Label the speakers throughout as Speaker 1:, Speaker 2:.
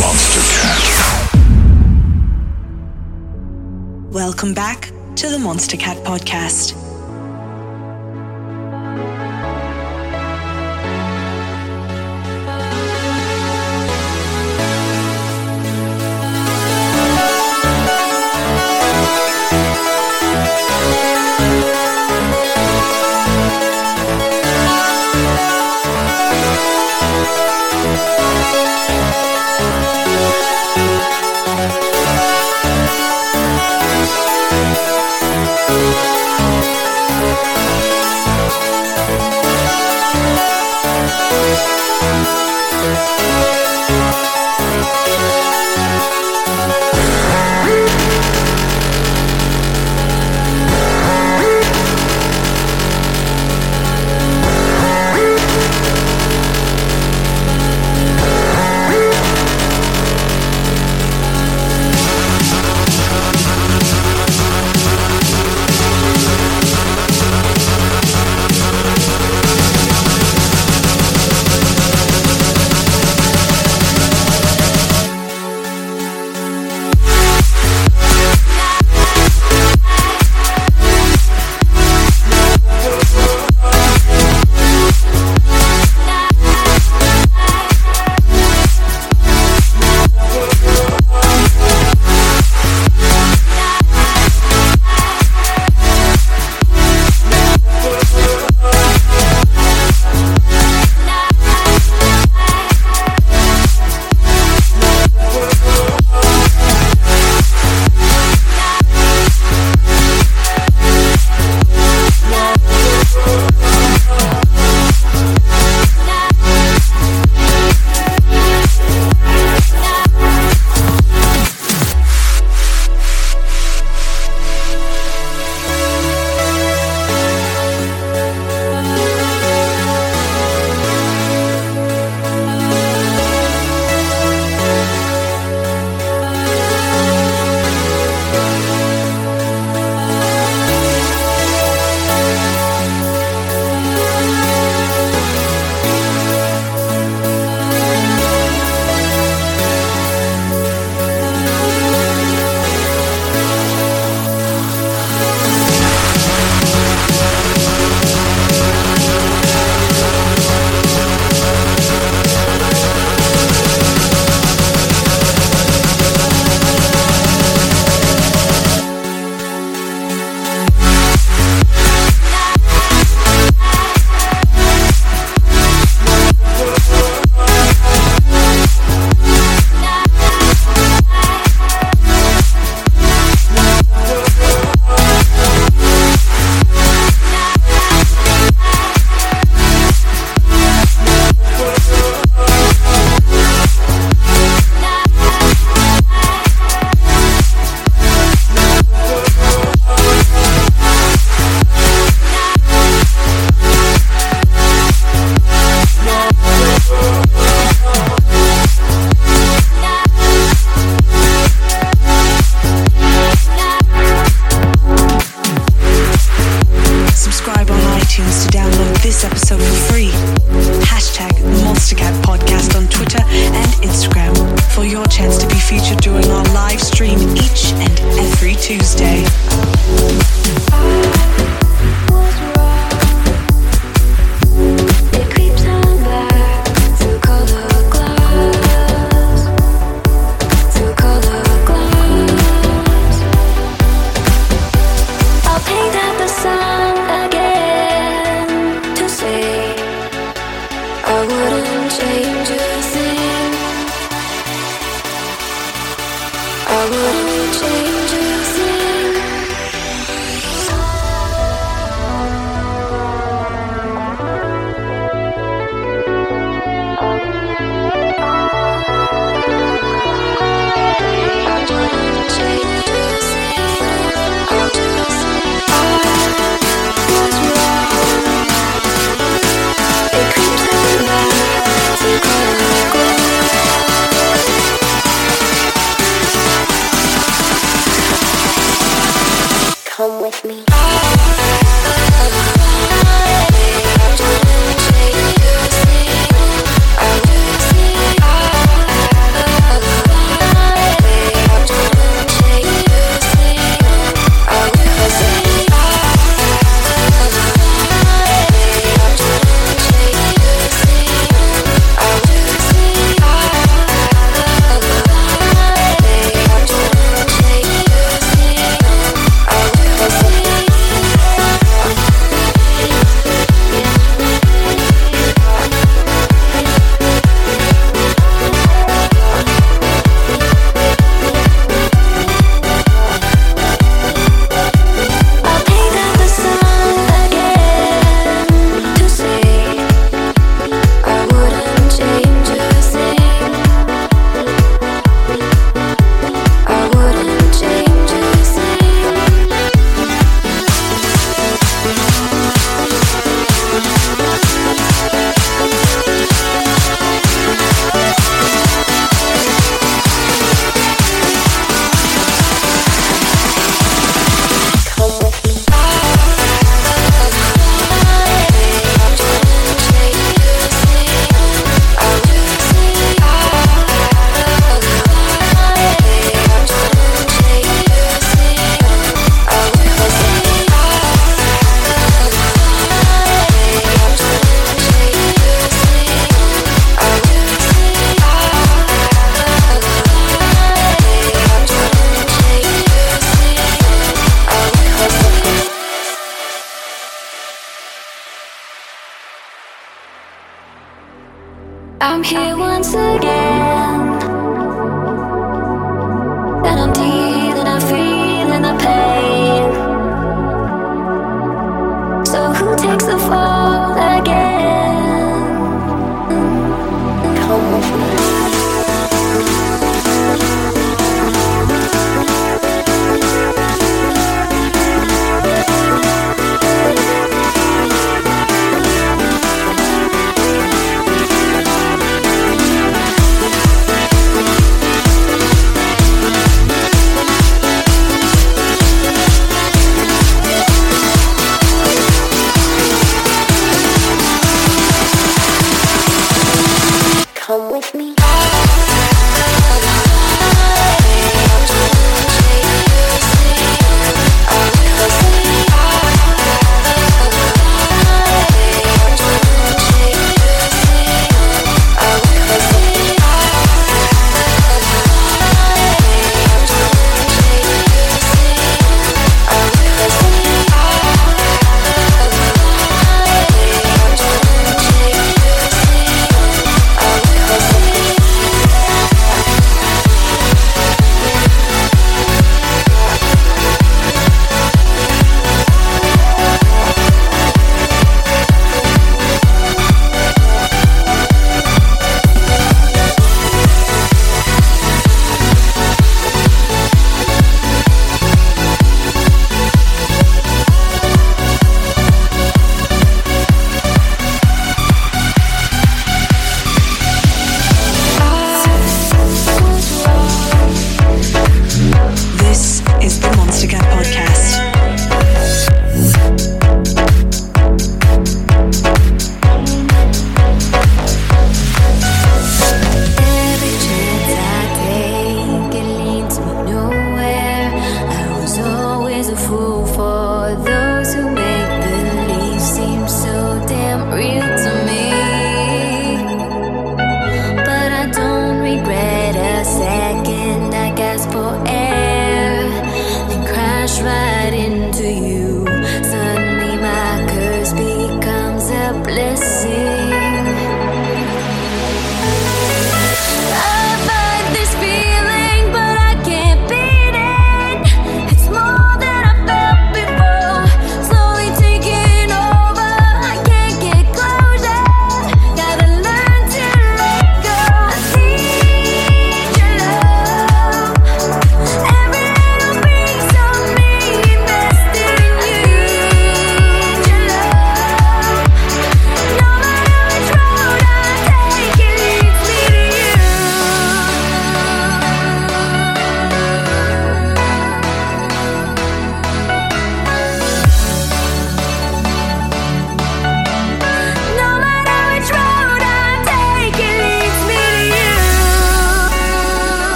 Speaker 1: Monster Cat.
Speaker 2: Welcome back to the Monster Cat Podcast.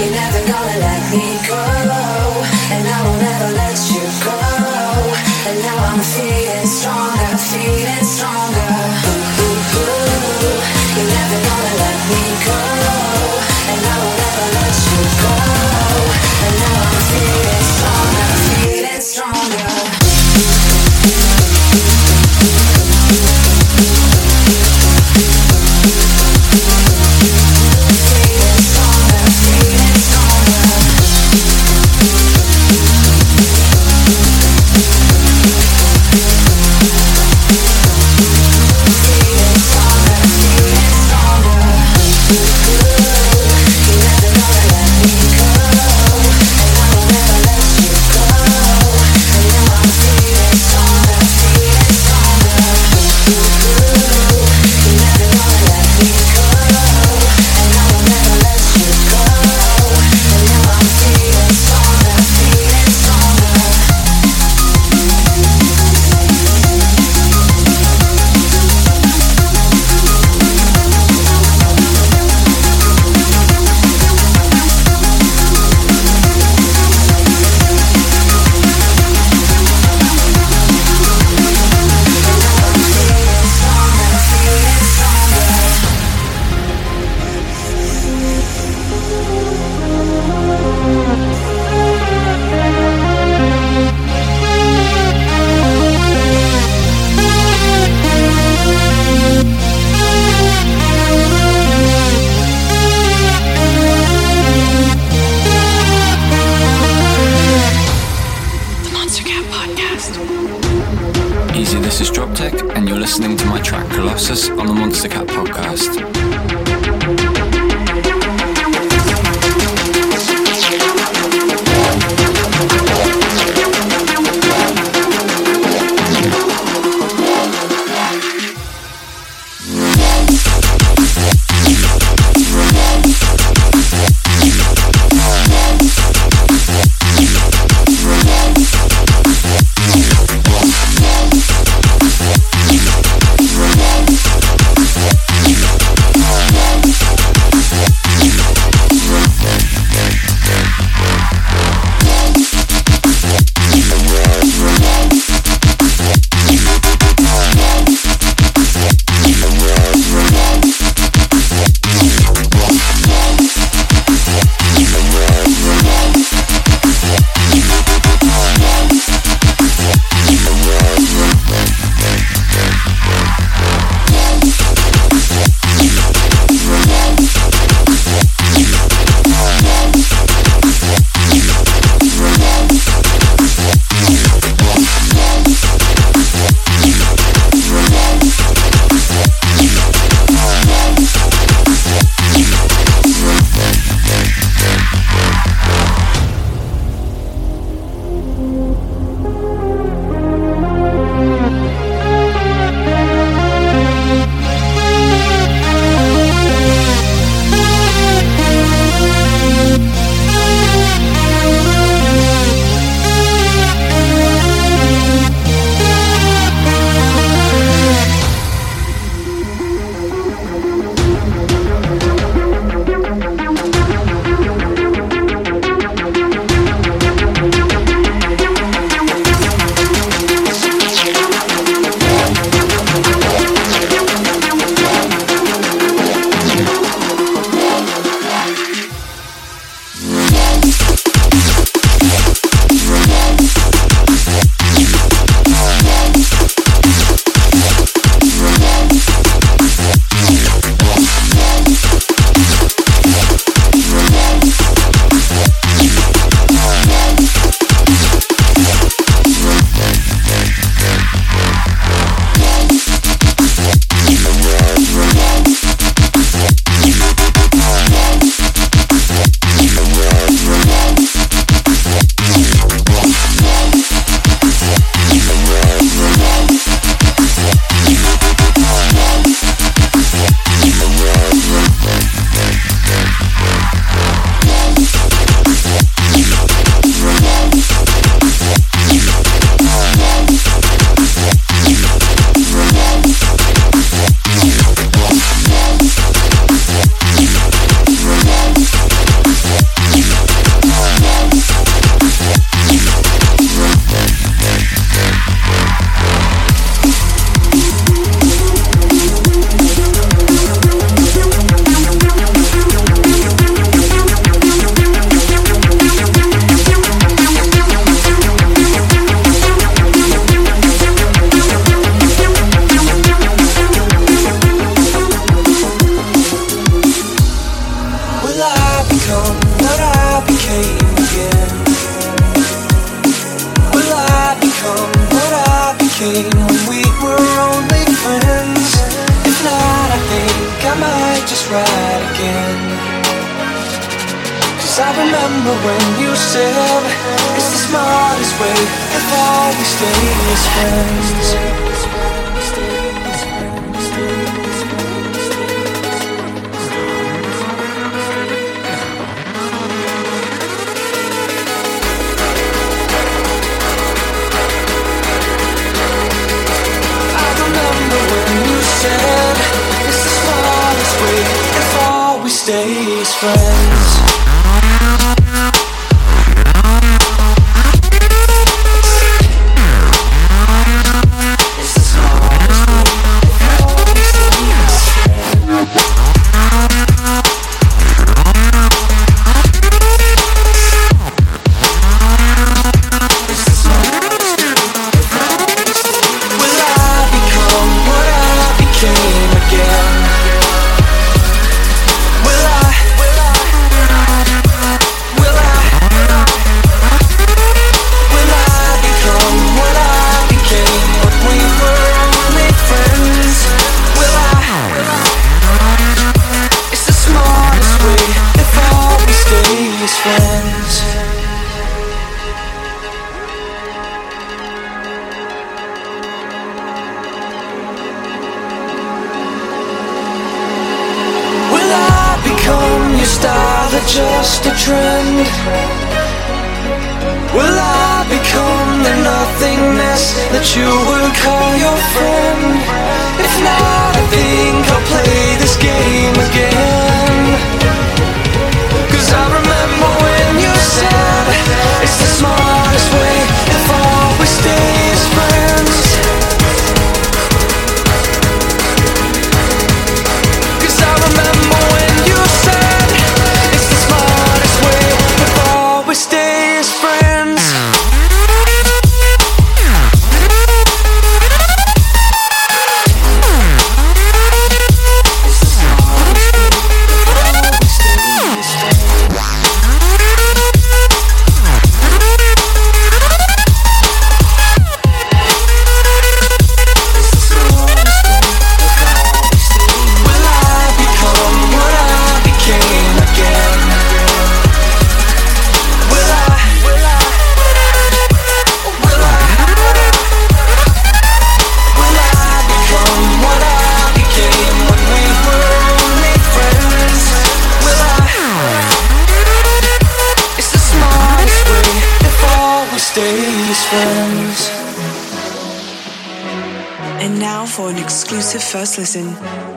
Speaker 3: You're never gonna let me listening to my track Colossus on the Monstercat podcast. when we were only friends. If not, I think I might just ride again. Cause I remember when you said it's the smartest way if all we stay as friends. friends.
Speaker 4: Listen.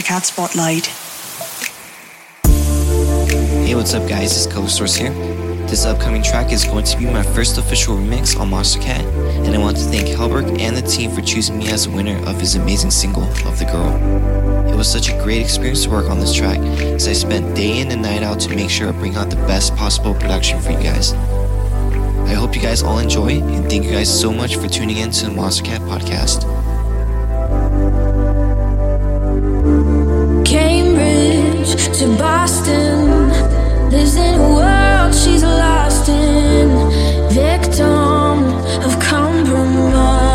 Speaker 4: Cat Spotlight.
Speaker 5: Hey, what's up, guys? It's Color Source here. This upcoming track is going to be my first official remix on Monstercat, and I want to thank Hellberg and the team for choosing me as the winner of his amazing single, Of the Girl. It was such a great experience to work on this track, as I spent day in and night out to make sure I bring out the best possible production for you guys. I hope you guys all enjoy, and thank you guys so much for tuning in to the Monstercat podcast.
Speaker 2: Victim of compromise.